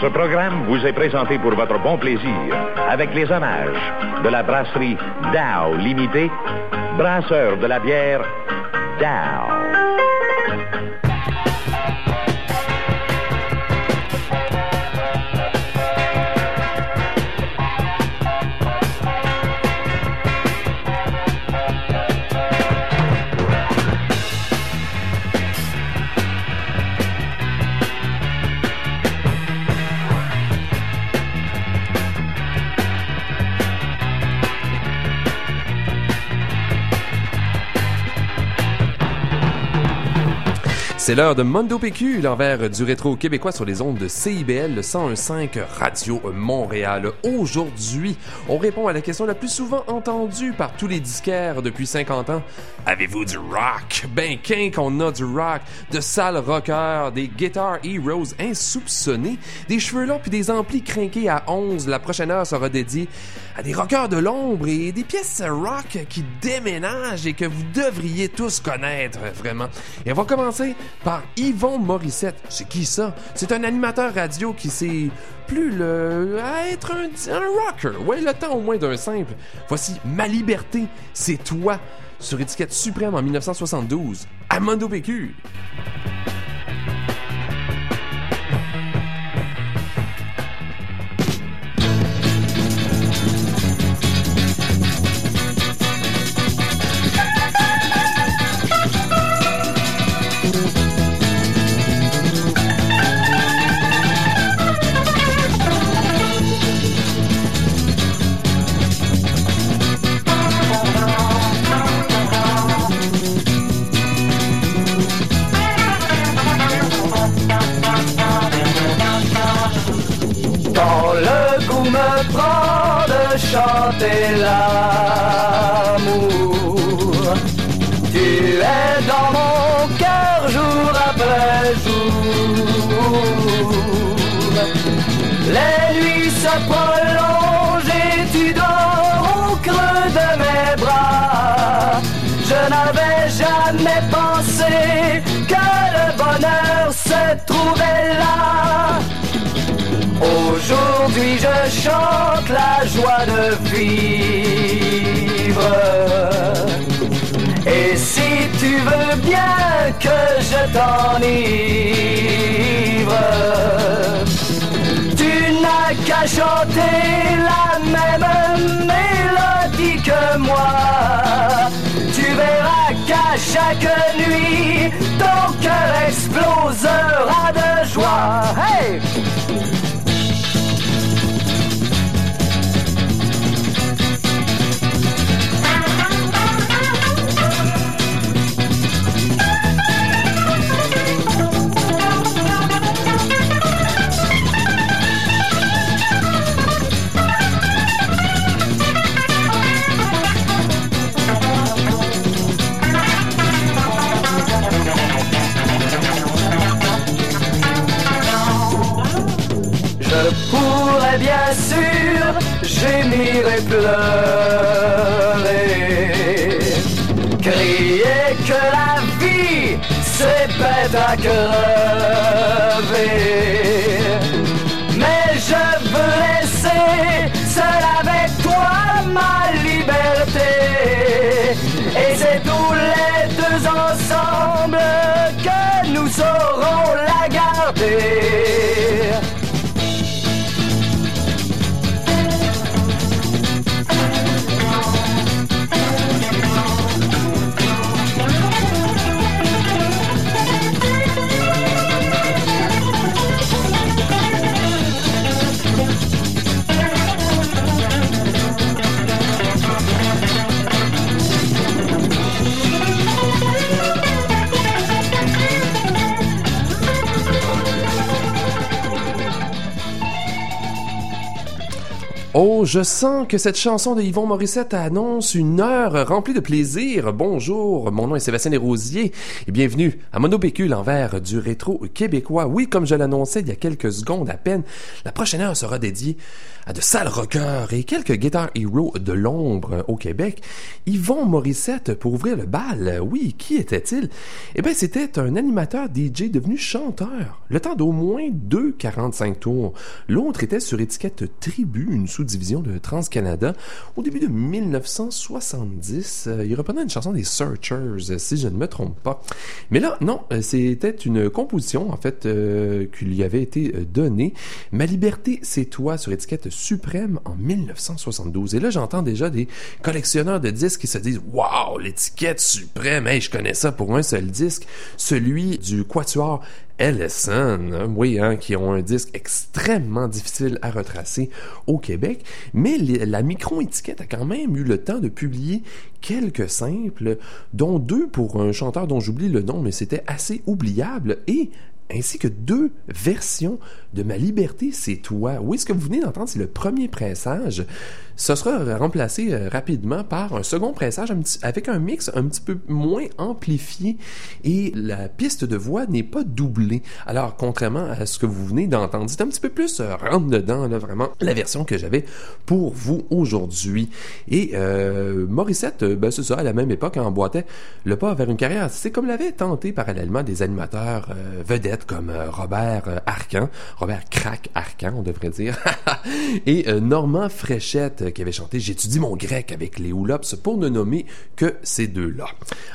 Ce programme vous est présenté pour votre bon plaisir avec les hommages de la brasserie Dow Limitée, brasseur de la bière Dow. C'est l'heure de Mondo PQ, l'envers du rétro québécois sur les ondes de CIBL 1015 Radio Montréal. Aujourd'hui, on répond à la question la plus souvent entendue par tous les disquaires depuis 50 ans. Avez-vous du rock? Ben, qu'un qu'on a du rock, de sales rockers, des guitar heroes insoupçonnés, des cheveux longs puis des amplis crinqués à 11. La prochaine heure sera dédiée à des rockers de l'ombre et des pièces rock qui déménagent et que vous devriez tous connaître, vraiment. Et on va commencer par Yvon Morissette. C'est qui ça? C'est un animateur radio qui s'est plus le à être un, rocker. Ouais, le temps au moins d'un simple. Voici Ma liberté, c'est toi sur étiquette suprême en 1972 à Mondo PQ. Je chante la joie de vivre. Et si tu veux bien que je t'enivre, tu n'as qu'à chanter la même mélodie que moi. Tu verras qu'à chaque nuit, ton cœur explosera de joie. Hey! Je pourrais bien sûr gémir et pleurer, crier que la vie c'est bête à crever. Mais je veux laisser seul avec toi ma liberté. Et c'est tous les deux ensemble que nous saurons la garder. Oh, je sens que cette chanson de Yvon Morissette annonce une heure remplie de plaisir. Bonjour, mon nom est Sébastien Desrosiers et bienvenue à Monopécule l'envers du rétro québécois. Oui, comme je l'annonçais il y a quelques secondes à peine, la prochaine heure sera dédiée à de sales rockers et quelques guitar heroes de l'ombre au Québec. Yvon Morissette pour ouvrir le bal. Oui, qui était-il? Eh bien, c'était un animateur DJ devenu chanteur. Le temps d'au moins deux 45 tours. L'autre était sur étiquette Tribu, une sous-division de Trans-Canada. Au début de 1970, euh, il reprenait une chanson des Searchers, si je ne me trompe pas. Mais là, non, euh, c'était une composition, en fait, euh, qui lui avait été donnée. Ma liberté, c'est toi, sur étiquette suprême en 1972. Et là, j'entends déjà des collectionneurs de disques qui se disent Waouh, l'étiquette suprême, hey, je connais ça pour un seul disque, celui du Quatuor Ellison, oui, hein, qui ont un disque extrêmement difficile à retracer au Québec, mais la micro-étiquette a quand même eu le temps de publier quelques simples, dont deux pour un chanteur dont j'oublie le nom, mais c'était assez oubliable, et ainsi que deux versions de Ma liberté, c'est toi. Oui, ce que vous venez d'entendre, c'est le premier pressage? Ce sera remplacé euh, rapidement par un second pressage avec un mix un petit peu moins amplifié et la piste de voix n'est pas doublée. Alors, contrairement à ce que vous venez d'entendre, c'est un petit peu plus euh, rentre dedans, là, vraiment, la version que j'avais pour vous aujourd'hui. Et euh, Morissette, euh, ben, c'est ça, à la même époque, emboîtait le pas vers une carrière. C'est comme l'avait tenté parallèlement des animateurs vedettes comme Robert Arcan, Robert Crack Arcan, on devrait dire, et Normand Fréchette, qui avait chanté J'étudie mon grec avec les Oulops pour ne nommer que ces deux-là.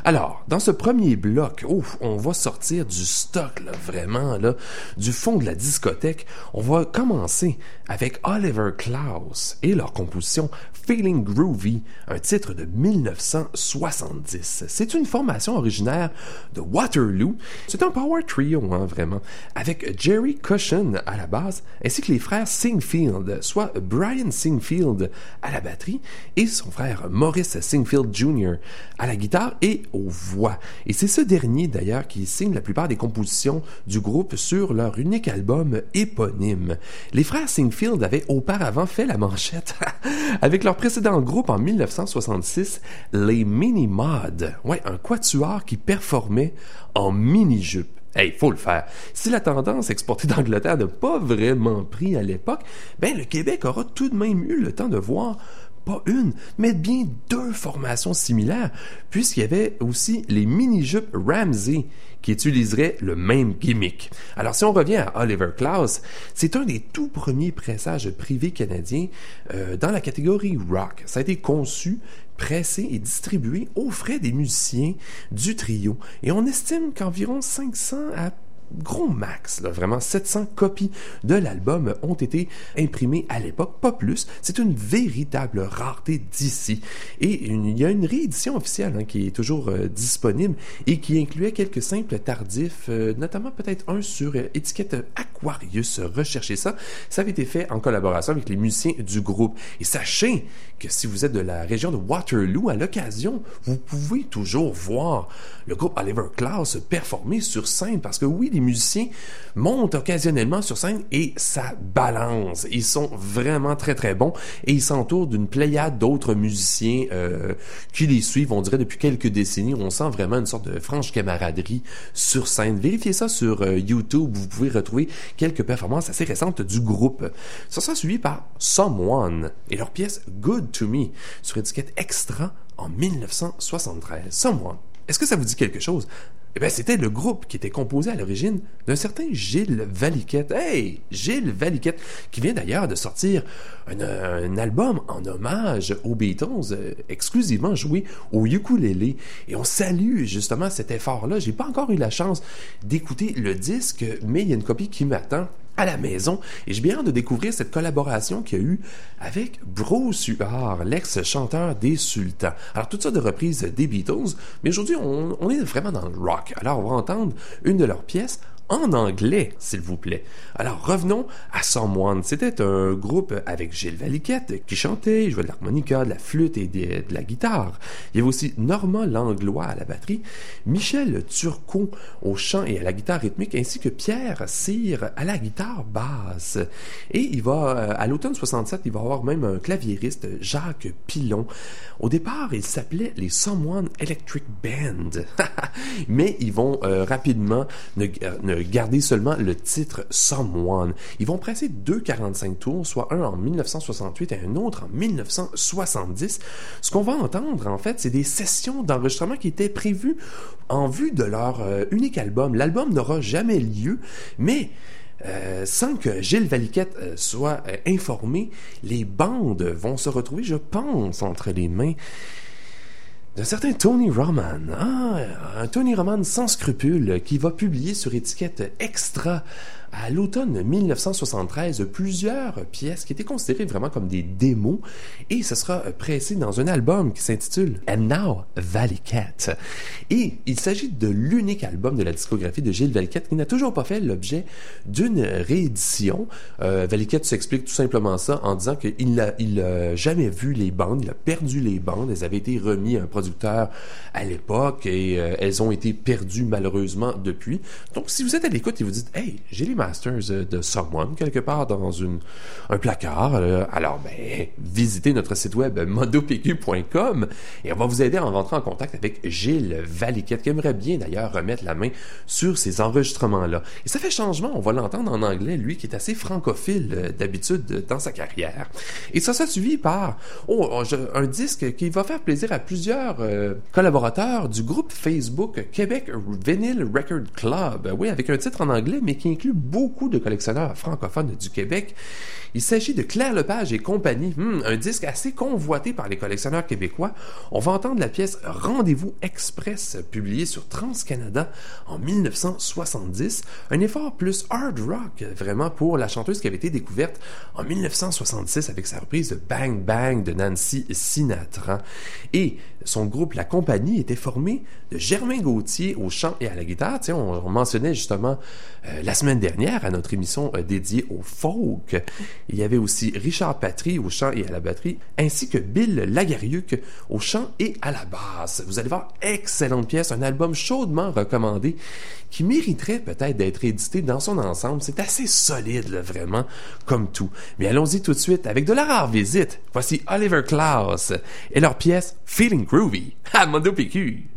Alors, dans ce premier bloc, ouf, on va sortir du stock, vraiment, là, du fond de la discothèque. On va commencer avec Oliver Klaus et leur composition Feeling Groovy, un titre de 1970. C'est une formation originaire de Waterloo. C'est un power trio, hein, vraiment, avec Jerry Cushion à la base, ainsi que les frères Singfield, soit Brian Singfield à la batterie et son frère Maurice Singfield Jr. à la guitare et aux voix. Et c'est ce dernier d'ailleurs qui signe la plupart des compositions du groupe sur leur unique album éponyme. Les frères Singfield avaient auparavant fait la manchette avec leur précédent groupe en 1966, les Mini Mod. Ouais, un quatuor qui performait en mini-jupe. Hey, faut le faire. Si la tendance exportée d'Angleterre n'a pas vraiment pris à l'époque, ben le Québec aura tout de même eu le temps de voir pas une, mais bien deux formations similaires, puisqu'il y avait aussi les mini-jupes Ramsey qui utiliseraient le même gimmick. Alors si on revient à Oliver Klaus, c'est un des tout premiers pressages privés canadiens euh, dans la catégorie rock. Ça a été conçu pressé et distribué aux frais des musiciens du trio. Et on estime qu'environ 500 à gros max, vraiment 700 copies de l'album ont été imprimées à l'époque, pas plus. C'est une véritable rareté d'ici. Et il y a une réédition officielle hein, qui est toujours euh, disponible et qui incluait quelques simples tardifs, euh, notamment peut-être un sur euh, étiquette Aquarius. Recherchez ça. Ça avait été fait en collaboration avec les musiciens du groupe. Et sachez que si vous êtes de la région de Waterloo, à l'occasion, vous pouvez toujours voir le groupe Oliver Klaus performer sur scène parce que oui, les musiciens montent occasionnellement sur scène et ça balance. Ils sont vraiment très très bons et ils s'entourent d'une pléiade d'autres musiciens euh, qui les suivent, on dirait depuis quelques décennies. On sent vraiment une sorte de franche camaraderie sur scène. Vérifiez ça sur euh, YouTube, vous pouvez retrouver quelques performances assez récentes du groupe. Ça sera suivi par Someone et leur pièce Good to Me sur étiquette Extra en 1973. Someone. Est-ce que ça vous dit quelque chose? Eh bien, c'était le groupe qui était composé à l'origine d'un certain Gilles Valiquette. Hey! Gilles Valiquette, qui vient d'ailleurs de sortir un, album en hommage aux Beatles, euh, exclusivement joué au ukulélé. Et on salue justement cet effort-là. J'ai pas encore eu la chance d'écouter le disque, mais il y a une copie qui m'attend à la maison et j'ai bien hâte de découvrir cette collaboration qu'il y a eu avec Bruce Huard, l'ex-chanteur des Sultans. Alors tout ça de reprise des Beatles, mais aujourd'hui on, on est vraiment dans le rock. Alors on va entendre une de leurs pièces en anglais, s'il vous plaît. Alors revenons à Someone. C'était un groupe avec Gilles Valiquette qui chantait, jouait de l'harmonica, de la flûte et de, la guitare. Il y avait aussi Normand Langlois à la batterie, Michel Turcot au chant et à la guitare rythmique, ainsi que Pierre Cyr à la guitare basse. Et il va, euh, à l'automne 67, il va avoir même un claviériste, Jacques Pilon. Au départ, il s'appelait les Someone Electric Band. Mais ils vont euh, rapidement ne, euh, garder seulement le titre Someone. Ils vont presser deux 45 tours, soit un en 1968 et un autre en 1970. Ce qu'on va entendre, en fait, c'est des sessions d'enregistrement qui étaient prévues en vue de leur euh, unique album. L'album n'aura jamais lieu, mais euh, sans que Gilles Valiquette euh, soit informé, les bandes vont se retrouver, je pense, entre les mains d'un certain Tony Roman. Ah, un Tony Roman sans scrupules qui va publier sur étiquette extra à l'automne 1973 plusieurs pièces qui étaient considérées vraiment comme des démos et ce sera pressé dans un album qui s'intitule And Now Valley Cat. Et il s'agit de l'unique album de la discographie de Gilles Valiquette qui n'a toujours pas fait l'objet d'une réédition. Euh, s'explique tout simplement ça en disant qu'il n'a il jamais vu les bandes, il a perdu les bandes, elles avaient été remises à un producteur à l'époque et euh, elles ont été perdues malheureusement depuis. Donc si vous êtes à l'écoute et vous dites Hey, j'ai Euh, de Someone quelque part dans un placard. Euh, alors, ben, visitez notre site web modopq.com et on va vous aider en rentrant en contact avec Gilles Valiquette qui aimerait bien d'ailleurs remettre la main sur ces enregistrements-là. Et ça fait changement, on va l'entendre en anglais, lui qui est assez francophile euh, d'habitude dans sa carrière. Et ça s'est suivi par oh, un disque qui va faire plaisir à plusieurs collaborateurs du groupe Facebook Québec Vinyl Record Club. Oui, avec un titre en anglais, mais qui inclut beaucoup de collectionneurs francophones du Québec. Il s'agit de Claire Lepage et compagnie, hmm, un disque assez convoité par les collectionneurs québécois. On va entendre la pièce Rendez-vous Express, publiée sur Trans-Canada en 1970. Un effort plus hard rock, vraiment, pour la chanteuse qui avait été découverte en 1966 avec sa reprise de Bang Bang de Nancy Sinatra. Et son groupe, la compagnie, était formé de Germain Gauthier au chant et à la guitare. on, on mentionnait justement euh, la semaine dernière à notre émission euh, dédiée au folk. Il y avait aussi Richard Patry au chant et à la batterie, ainsi que Bill Lagariuc au chant et à la basse. Vous allez voir, excellente pièce, un album chaudement recommandé qui mériterait peut-être d'être édité dans son ensemble. C'est assez solide, vraiment, comme tout. Mais allons-y tout de suite avec de la rare visite. Voici Oliver Klaus et leur pièce Feeling Groovy à Mondo PQ.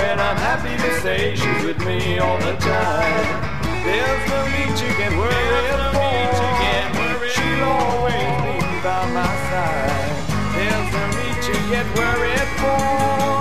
and I'm happy to say she's with me all the time. There's no need you can worry for. She'll always be by my side. There's no need to get worried for.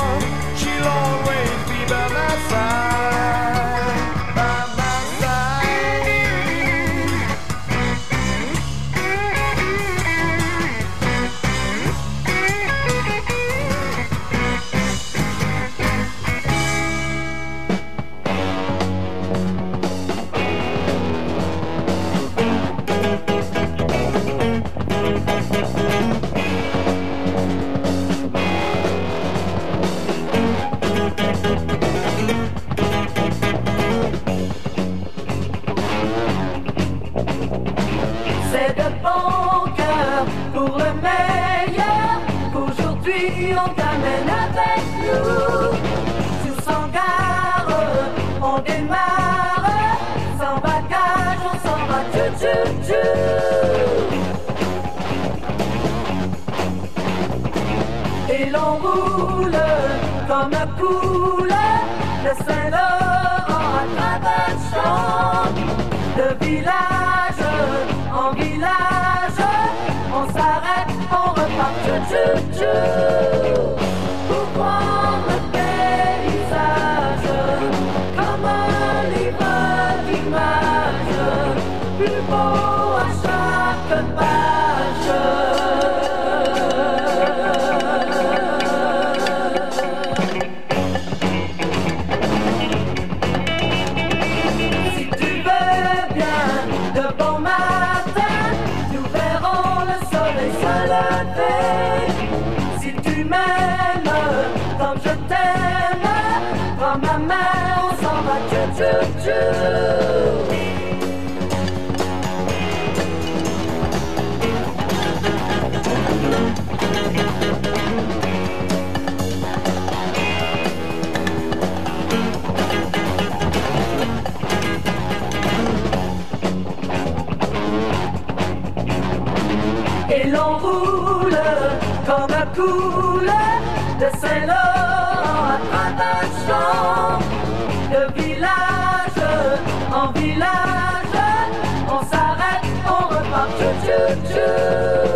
comme la couleur de Saint-Laurent à travers champ, de village en village, on s'arrête, on repart, tchou tchou tchou.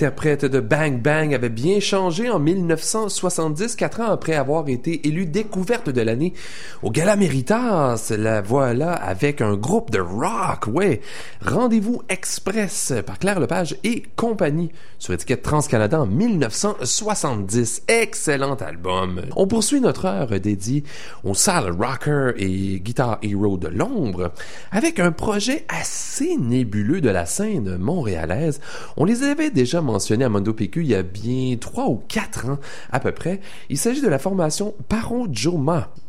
L'interprète de Bang Bang avait bien changé en 1970, quatre ans après avoir été élue découverte de l'année au Gala Méritas. La voilà avec un groupe de rock, ouais. Rendez-vous express par Claire Lepage et compagnie sur étiquette Trans-Canada en 1970. Excellent album. On poursuit notre heure dédiée au sale rocker et guitar hero de l'ombre avec un projet assez nébuleux de la scène montréalaise. On les avait déjà mentionnés à Mondo PQ il y a bien trois ou quatre ans à peu près. Il s'agit de la formation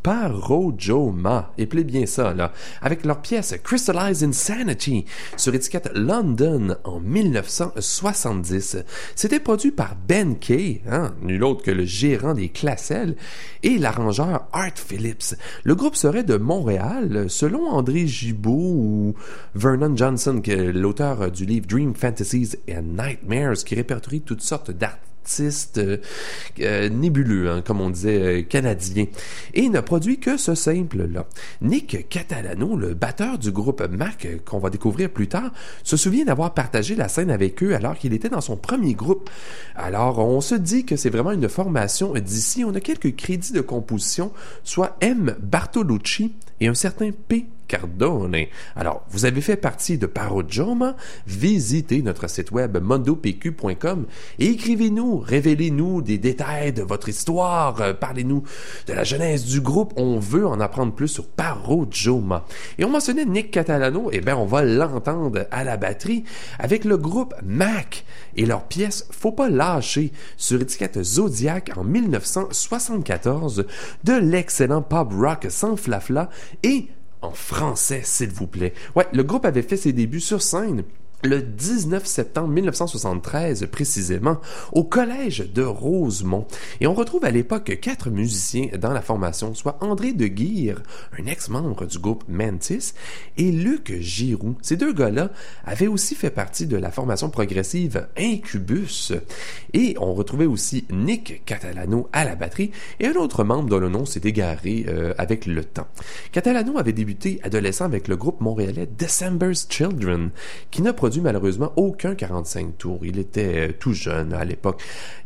Parojoma. Parojoma. Éplez bien ça, là. Avec leur pièce Crystallize Insanity sur étiquette London en 1970. C'était produit par Ben Kay, hein, nul autre que le gérant des Classelles, et l'arrangeur Art Phillips. Le groupe serait de Montréal, selon André Gibault ou Vernon Johnson, l'auteur du livre Dream Fantasies and Nightmares, qui répertorie toutes sortes d'artistes euh, euh, nébuleux, hein, comme on disait, euh, canadiens. Et n'a produit que ce simple-là. Nick Catalano, le batteur du groupe Mac, qu'on va découvrir plus tard, se souvient d'avoir partagé la scène avec eux alors qu'il était dans son premier groupe. Alors, on se dit que c'est vraiment une formation d'ici. On a quelques crédits de composition, soit M. Bartolucci et un certain P. Cardone. Alors, vous avez fait partie de Parojoma, visitez notre site web mondopq.com et écrivez-nous, révélez-nous des détails de votre histoire, euh, parlez-nous de la jeunesse du groupe, on veut en apprendre plus sur Parojoma. Et on mentionnait Nick Catalano, eh bien on va l'entendre à la batterie avec le groupe Mac et leur pièce Faut pas lâcher sur étiquette Zodiac en 1974 de l'excellent pop rock sans flafla et en français, s'il vous plaît. Ouais, le groupe avait fait ses débuts sur scène le 19 septembre 1973 précisément, au collège de Rosemont. Et on retrouve à l'époque quatre musiciens dans la formation, soit André de Guire, un ex-membre du groupe Mantis, et Luc Giroux. Ces deux gars-là avaient aussi fait partie de la formation progressive Incubus. Et on retrouvait aussi Nick Catalano à la batterie et un autre membre dont le nom s'est égaré euh, avec le temps. Catalano avait débuté adolescent avec le groupe montréalais December's Children, qui n'a malheureusement aucun 45 tours. Il était euh, tout jeune à l'époque.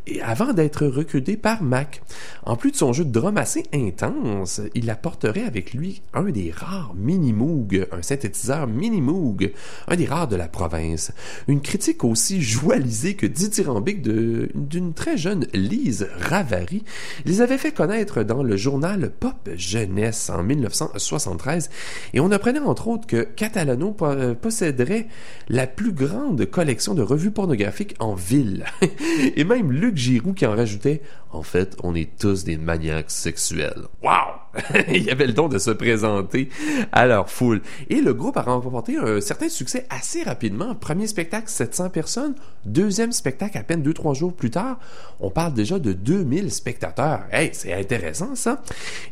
Et avant d'être recruté par Mac, en plus de son jeu de drum assez intense, il apporterait avec lui un des rares mini-moog, un synthétiseur mini-moog, un des rares de la province. Une critique aussi joalisée que dithyrambique d'une très jeune Lise Ravary les avait fait connaître dans le journal Pop Jeunesse en 1973 et on apprenait entre autres que Catalano euh, posséderait la plus grande collection de revues pornographiques en ville. et même Luc Giroux qui en rajoutait En fait, on est tous des maniaques sexuels. Wow! Il y avait le don de se présenter à leur foule. Et le groupe a remporté un certain succès assez rapidement. Premier spectacle, 700 personnes. Deuxième spectacle, à peine 2-3 jours plus tard, on parle déjà de 2000 spectateurs. Hey, c'est intéressant ça.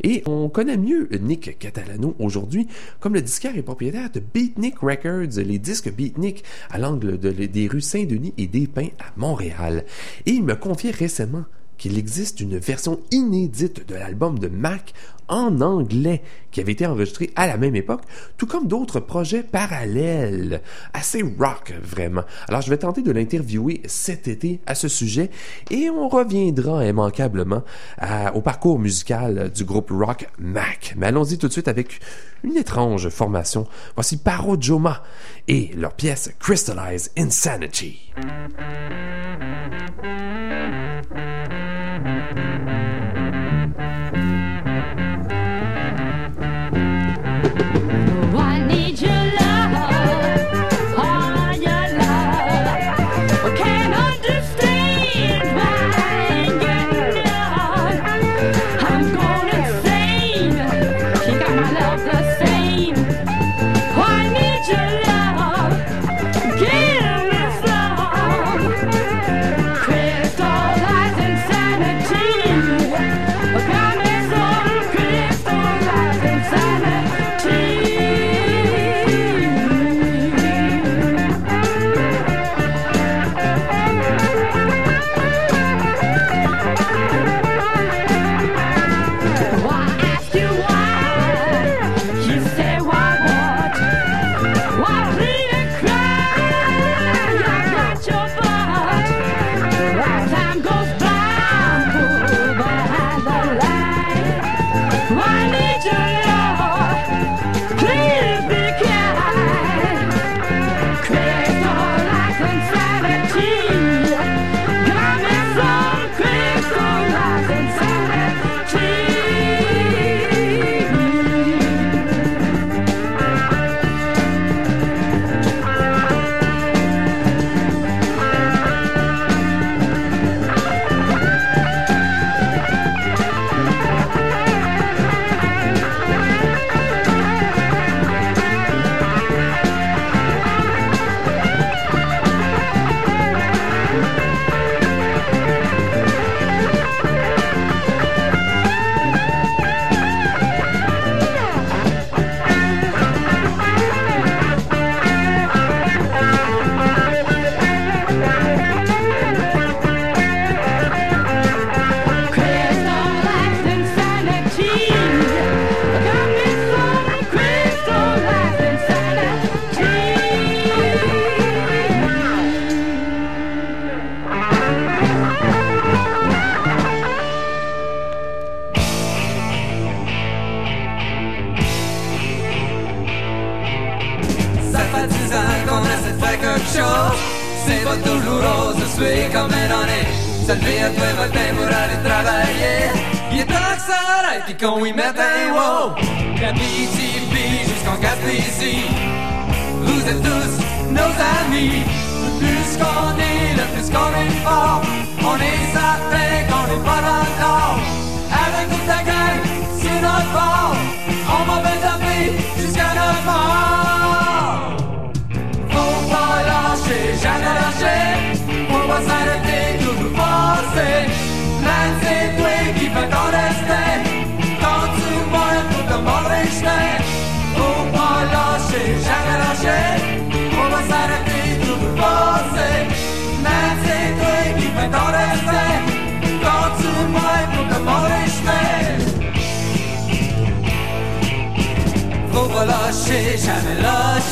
Et on connaît mieux Nick Catalano aujourd'hui comme le disquaire et propriétaire de Beatnik Records, les disques Beatnik à l'angle des rues Saint-Denis et des Pins à Montréal. Et il me confiait récemment qu'il existe une version inédite de l'album de Mac en anglais qui avait été enregistré à la même époque, tout comme d'autres projets parallèles, assez rock vraiment. Alors je vais tenter de l'interviewer cet été à ce sujet et on reviendra immanquablement au parcours musical du groupe rock Mac. Mais allons-y tout de suite avec une étrange formation. Voici Paro Joma et leur pièce Crystallize Insanity.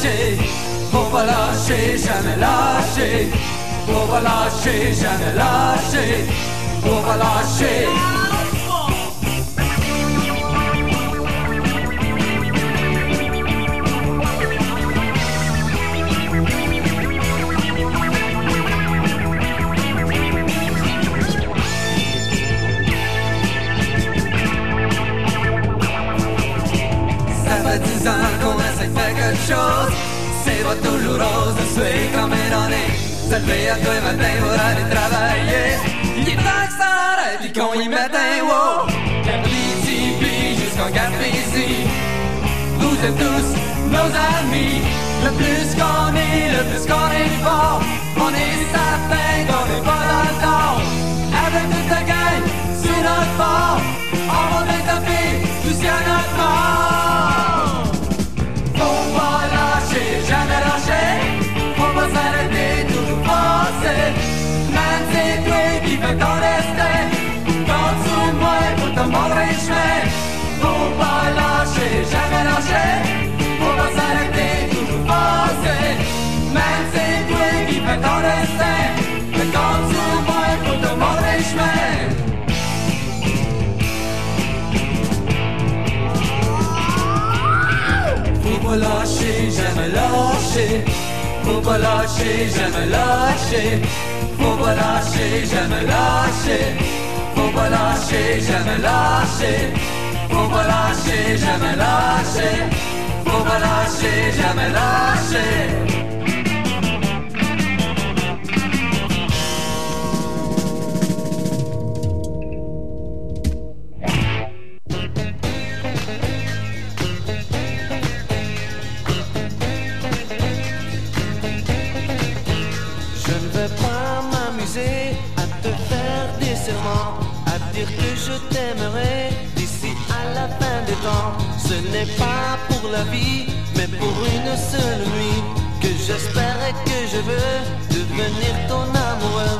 Lâcher. Faut pas lâcher, jamais lâcher. Faut pas lâcher, jamais lâcher. Faut pas lâcher. Chose. Pas toujours rose, c'est comme une année Se lever à toi matin pour aller travailler Il est temps que ça arrête puis qu'on y mette un wow BTB jusqu'en Gaspésie Vous êtes tous nos amis Le plus qu'on est, le plus qu'on est fort pas lâcher, jamais lâcher. Faut pas lâcher, jamais lâcher. Faut pas lâcher, jamais lâcher. Faut pas lâcher, jamais lâcher. Faut pas lâcher, jamais lâcher. Faut pas lâcher, jamais lâcher. À dire que je t'aimerai d'ici à la fin des temps. Ce n'est pas pour la vie, mais pour une seule nuit que j'espère et que je veux devenir ton amoureux.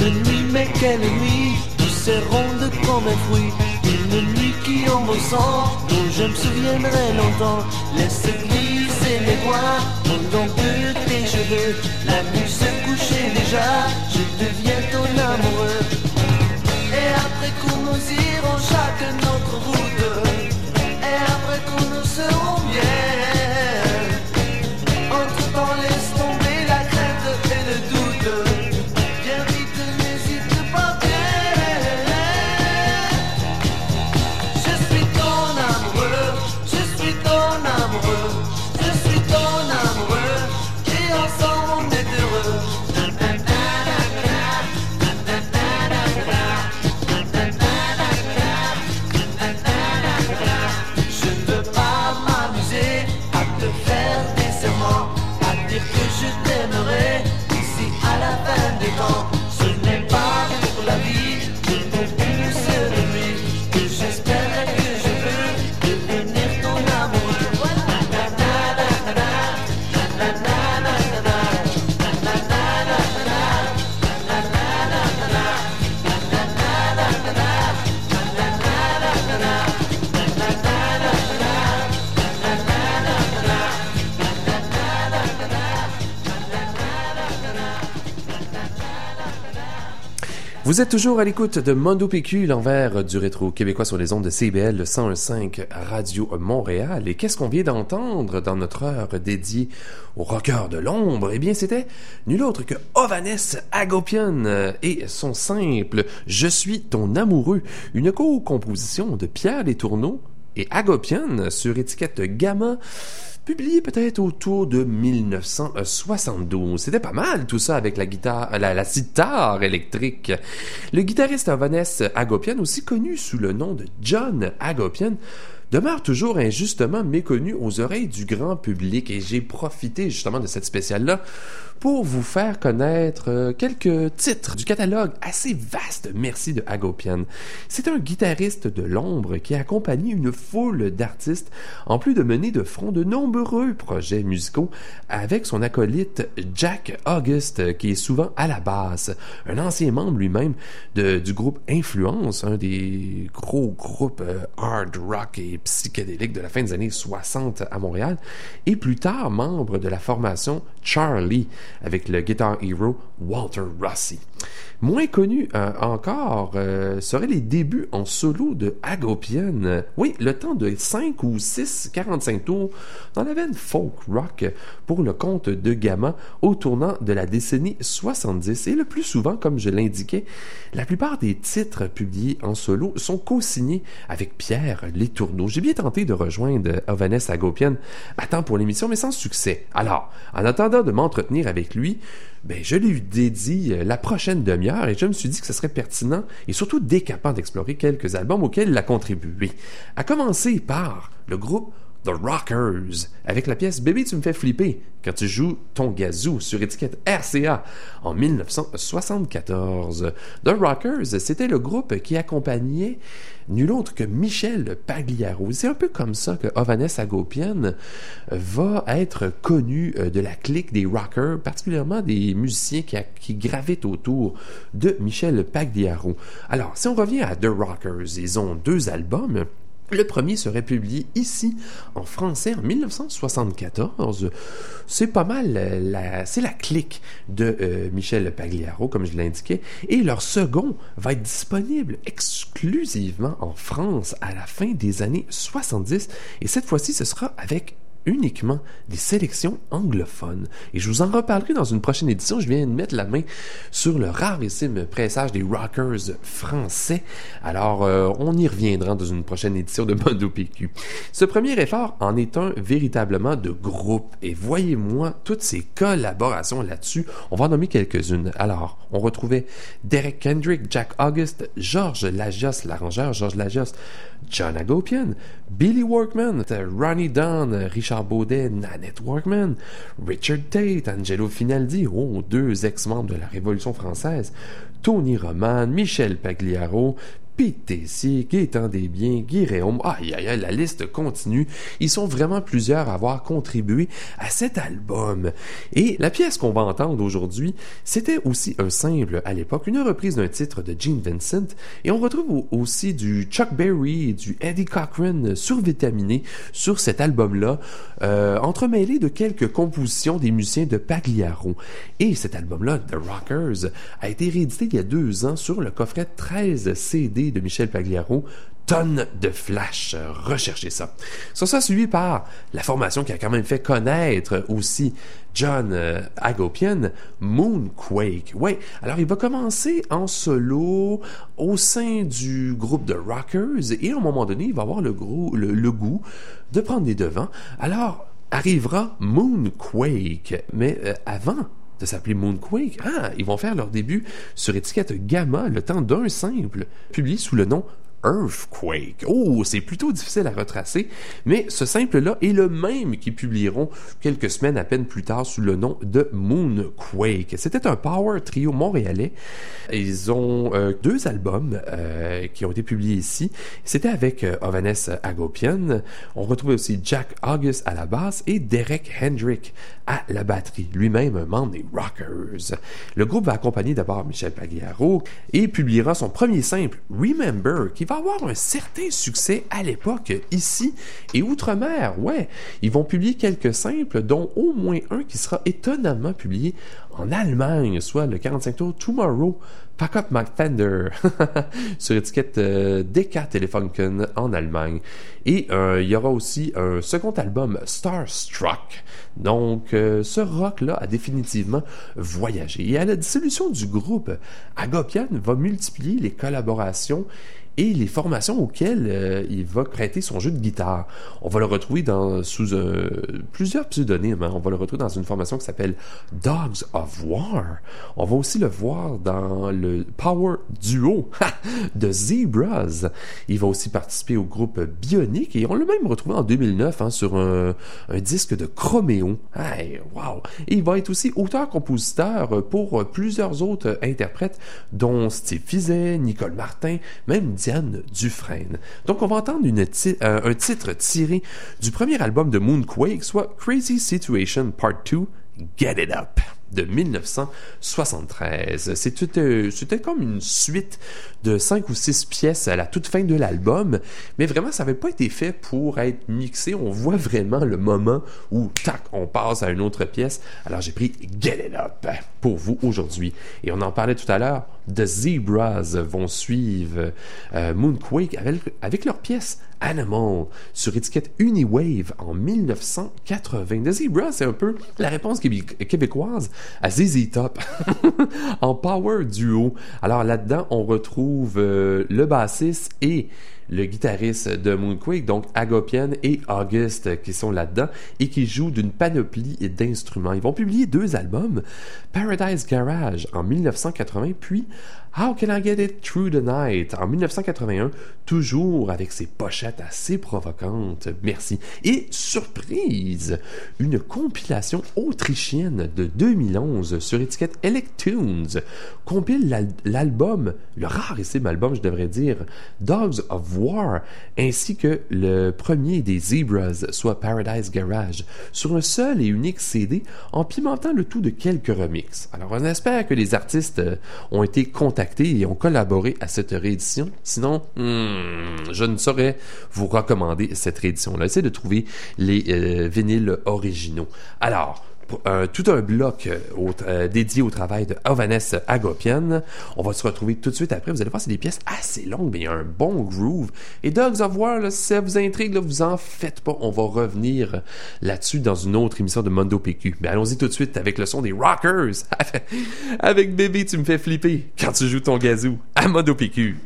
Une nuit, mais quelle nuit, douce et ronde comme un fruit. Une nuit qui sang, dont je me souviendrai longtemps. Laisse glisser mes doigts, au long de tes cheveux. La nuit se couchait déjà, je deviens ton amoureux. Et après qu'on nous irons chacun notre route, et après qu'on nous serons Vous êtes toujours à l'écoute de Mondo PQ, l'envers du rétro québécois sur les ondes de CBL 101.5 Radio Montréal. Et qu'est-ce qu'on vient d'entendre dans notre heure dédiée au rocker de l'ombre? Eh bien, c'était nul autre que Ovanes Agopian et son simple Je suis ton amoureux, une co-composition de Pierre Tourneaux et Agopian sur étiquette Gamma publié peut-être autour de 1972. C'était pas mal tout ça avec la guitare, la, la électrique. Le guitariste Vanessa Agopian, aussi connu sous le nom de John Agopian, demeure toujours injustement méconnu aux oreilles du grand public et j'ai profité justement de cette spéciale-là pour vous faire connaître euh, quelques titres du catalogue assez vaste. Merci de Agopian. C'est un guitariste de l'ombre qui accompagne une foule d'artistes en plus de mener de front de nombreux projets musicaux avec son acolyte Jack August qui est souvent à la basse, un ancien membre lui-même du groupe Influence, un des gros groupes euh, hard rock et psychédélique de la fin des années 60 à Montréal et plus tard membre de la formation Charlie avec le Guitar Hero Walter Rossi. Moins connu euh, encore euh, seraient les débuts en solo de Agopian. Oui, le temps de 5 ou 6 45 tours dans la veine folk rock pour le compte de Gamma au tournant de la décennie 70. Et le plus souvent, comme je l'indiquais, la plupart des titres publiés en solo sont co-signés avec Pierre Letourneau. J'ai bien tenté de rejoindre Ovanes Agopian à temps pour l'émission, mais sans succès. Alors, en attendant de m'entretenir avec lui, ben, je lui dédie euh, la prochaine demi-heure et je me suis dit que ce serait pertinent et surtout décapant d'explorer quelques albums auxquels il a contribué. À commencer par le groupe The Rockers, avec la pièce Baby, tu me fais flipper quand tu joues ton gazou sur étiquette RCA en 1974. The Rockers, c'était le groupe qui accompagnait nul autre que Michel Pagliaro. C'est un peu comme ça que Ovanes Agopian va être connu euh, de la clique des rockers, particulièrement des musiciens qui, qui gravitent autour de Michel Pagliaro. Alors, si on revient à The Rockers, ils ont deux albums. Le premier serait publié ici en français en 1974. C'est pas mal, la, c'est la clique de euh, Michel Pagliaro, comme je l'indiquais. Et leur second va être disponible exclusivement en France à la fin des années 70. Et cette fois-ci, ce sera avec uniquement des sélections anglophones. Et je vous en reparlerai dans une prochaine édition. Je viens de mettre la main sur le rarissime pressage des rockers français. Alors, euh, on y reviendra dans une prochaine édition de Mondo PQ. Ce premier effort en est un véritablement de groupe. Et voyez-moi toutes ces collaborations là-dessus. On va en nommer quelques-unes. Alors, on retrouvait Derek Kendrick, Jack August, Georges Lagios, l'arrangeur Georges Lagios, John Agopian, Billy Workman, Ronnie Dunn, Richard Baudet, Nanette Workman, Richard Tate, Angelo Finaldi, oh, deux ex-membres de la Révolution française, Tony Roman, Michel Pagliaro, Pete Tessier, Gaétan Desbiens, Guy Réaume, aïe aïe aïe, la liste continue. Ils sont vraiment plusieurs à avoir contribué à cet album. Et la pièce qu'on va entendre aujourd'hui, c'était aussi un simple à l'époque, une reprise d'un titre de Gene Vincent, et on retrouve aussi du Chuck Berry et du Eddie Cochran survitaminé sur cet album-là, euh, entremêlé de quelques compositions des musiciens de Pagliaro. Et cet album-là, The Rockers, a été réédité il y a deux ans sur le coffret 13 CD de Michel Pagliaro, tonne de flash. Recherchez ça. Sur ça, suivi par la formation qui a quand même fait connaître aussi John euh, Agopian, Moonquake. Oui, alors il va commencer en solo au sein du groupe de Rockers et à un moment donné, il va avoir le, gros, le, goût de prendre les devants. Alors, arrivera Moonquake. Mais euh, avant de s'appeler Moonquake. Ah, ils vont faire leur début sur étiquette Gamma le temps d'un simple, publié sous le nom Earthquake. Oh, c'est plutôt difficile à retracer, mais ce simple-là est le même qu'ils publieront quelques semaines à peine plus tard sous le nom de Moonquake. C'était un power trio montréalais. Ils ont euh, deux albums euh, qui ont été publiés ici. C'était avec euh, Ovanes Agopian. On retrouve aussi Jack August à la basse et Derek Hendrick à la batterie, lui-même un membre des Rockers. Le groupe va accompagner d'abord Michel Pagliaro et publiera son premier simple, Remember, qui va avoir un certain succès à l'époque ici et outre-mer. Ouais, ils vont publier quelques simples, dont au moins un qui sera étonnamment publié en Allemagne, soit le 45 tours Tomorrow Pack Up My Fender sur étiquette euh, DK Telefunken en Allemagne. Et euh, il y aura aussi un second album, Starstruck. Donc, euh, ce rock-là a définitivement voyagé. Et à la dissolution du groupe, Agopian va multiplier les collaborations et les formations auxquelles euh, il va prêter son jeu de guitare. On va le retrouver dans, sous plusieurs pseudonymes. hein. On va le retrouver dans une formation qui s'appelle Dogs of War. On va aussi le voir dans le Power Duo de Zebras. Il va aussi participer au groupe Bionic et on l'a même retrouvé en 2009 hein, sur un, disque de Chroméo. Hey, wow! Et il va être aussi auteur-compositeur pour plusieurs autres interprètes, dont Steve Fizet, Nicole Martin, même Dufresne. Donc, on va entendre euh, un titre tiré du premier album de Moonquake, soit Crazy Situation Part 2, Get It Up de 1973. C'était c'était comme une suite de cinq ou six pièces à la toute fin de l'album, mais vraiment ça n'avait pas été fait pour être mixé. On voit vraiment le moment où tac, on passe à une autre pièce. Alors j'ai pris Get It Up pour vous aujourd'hui. Et on en parlait tout à l'heure. The Zebras vont suivre euh, Moonquake avec, avec leur pièce Animal sur étiquette Uniwave en 1980. The Zebras, c'est un peu la réponse québé- québécoise à ZZ Top en power duo. Alors là-dedans, on retrouve euh, le bassiste et le guitariste de Moonquake, donc Agopian et August, qui sont là-dedans et qui jouent d'une panoplie d'instruments. Ils vont publier deux albums, Paradise Garage en 1980, puis How Can I Get It Through the Night? En 1981, toujours avec ses pochettes assez provocantes, merci. Et surprise, une compilation autrichienne de 2011 sur étiquette Electunes compile l'al- l'album, le rarissime album, je devrais dire, Dogs of War, ainsi que le premier des Zebras, soit Paradise Garage, sur un seul et unique CD, en pimentant le tout de quelques remixes. Alors, on espère que les artistes ont été et ont collaboré à cette réédition. Sinon, hmm, je ne saurais vous recommander cette réédition-là. Essayez de trouver les euh, vinyles originaux. Alors, euh, tout un bloc euh, euh, dédié au travail de Ovanes Agopian. On va se retrouver tout de suite après. Vous allez voir, c'est des pièces assez longues, mais il y a un bon groove. Et Dogs of War, si ça vous intrigue, là, vous en faites pas. On va revenir là-dessus dans une autre émission de Mondo PQ. Mais allons-y tout de suite avec le son des Rockers. avec Bébé, tu me fais flipper quand tu joues ton gazou à Mondo PQ.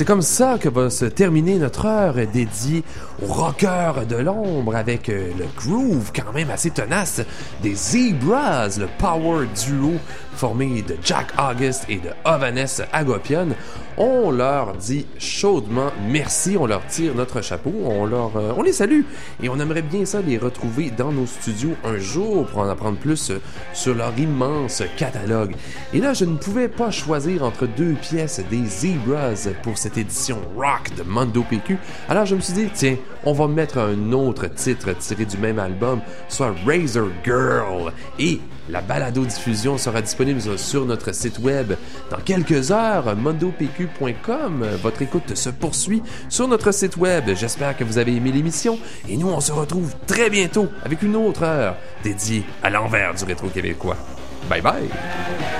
C'est comme ça que va se terminer notre heure dédiée aux rockers de l'ombre avec euh, le groove quand même assez tenace des Zebras, le power duo formé de Jack August et de Ovanes Agopian. On leur dit chaudement merci, on leur tire notre chapeau, on leur, euh, les salue et on aimerait bien ça les retrouver dans nos studios un jour pour en apprendre plus sur leur immense catalogue. Et là, je ne pouvais pas choisir entre deux pièces des Zebras pour cette édition rock de Mondo PQ. Alors je me suis dit, tiens, on va mettre un autre titre tiré du même album, soit Razor Girl. Et la balado-diffusion sera disponible sur notre site web dans quelques heures, mondopq.com. Votre écoute se poursuit sur notre site web. J'espère que vous avez aimé l'émission et nous, on se retrouve très bientôt avec une autre heure dédiée à l'envers du rétro québécois. Bye bye!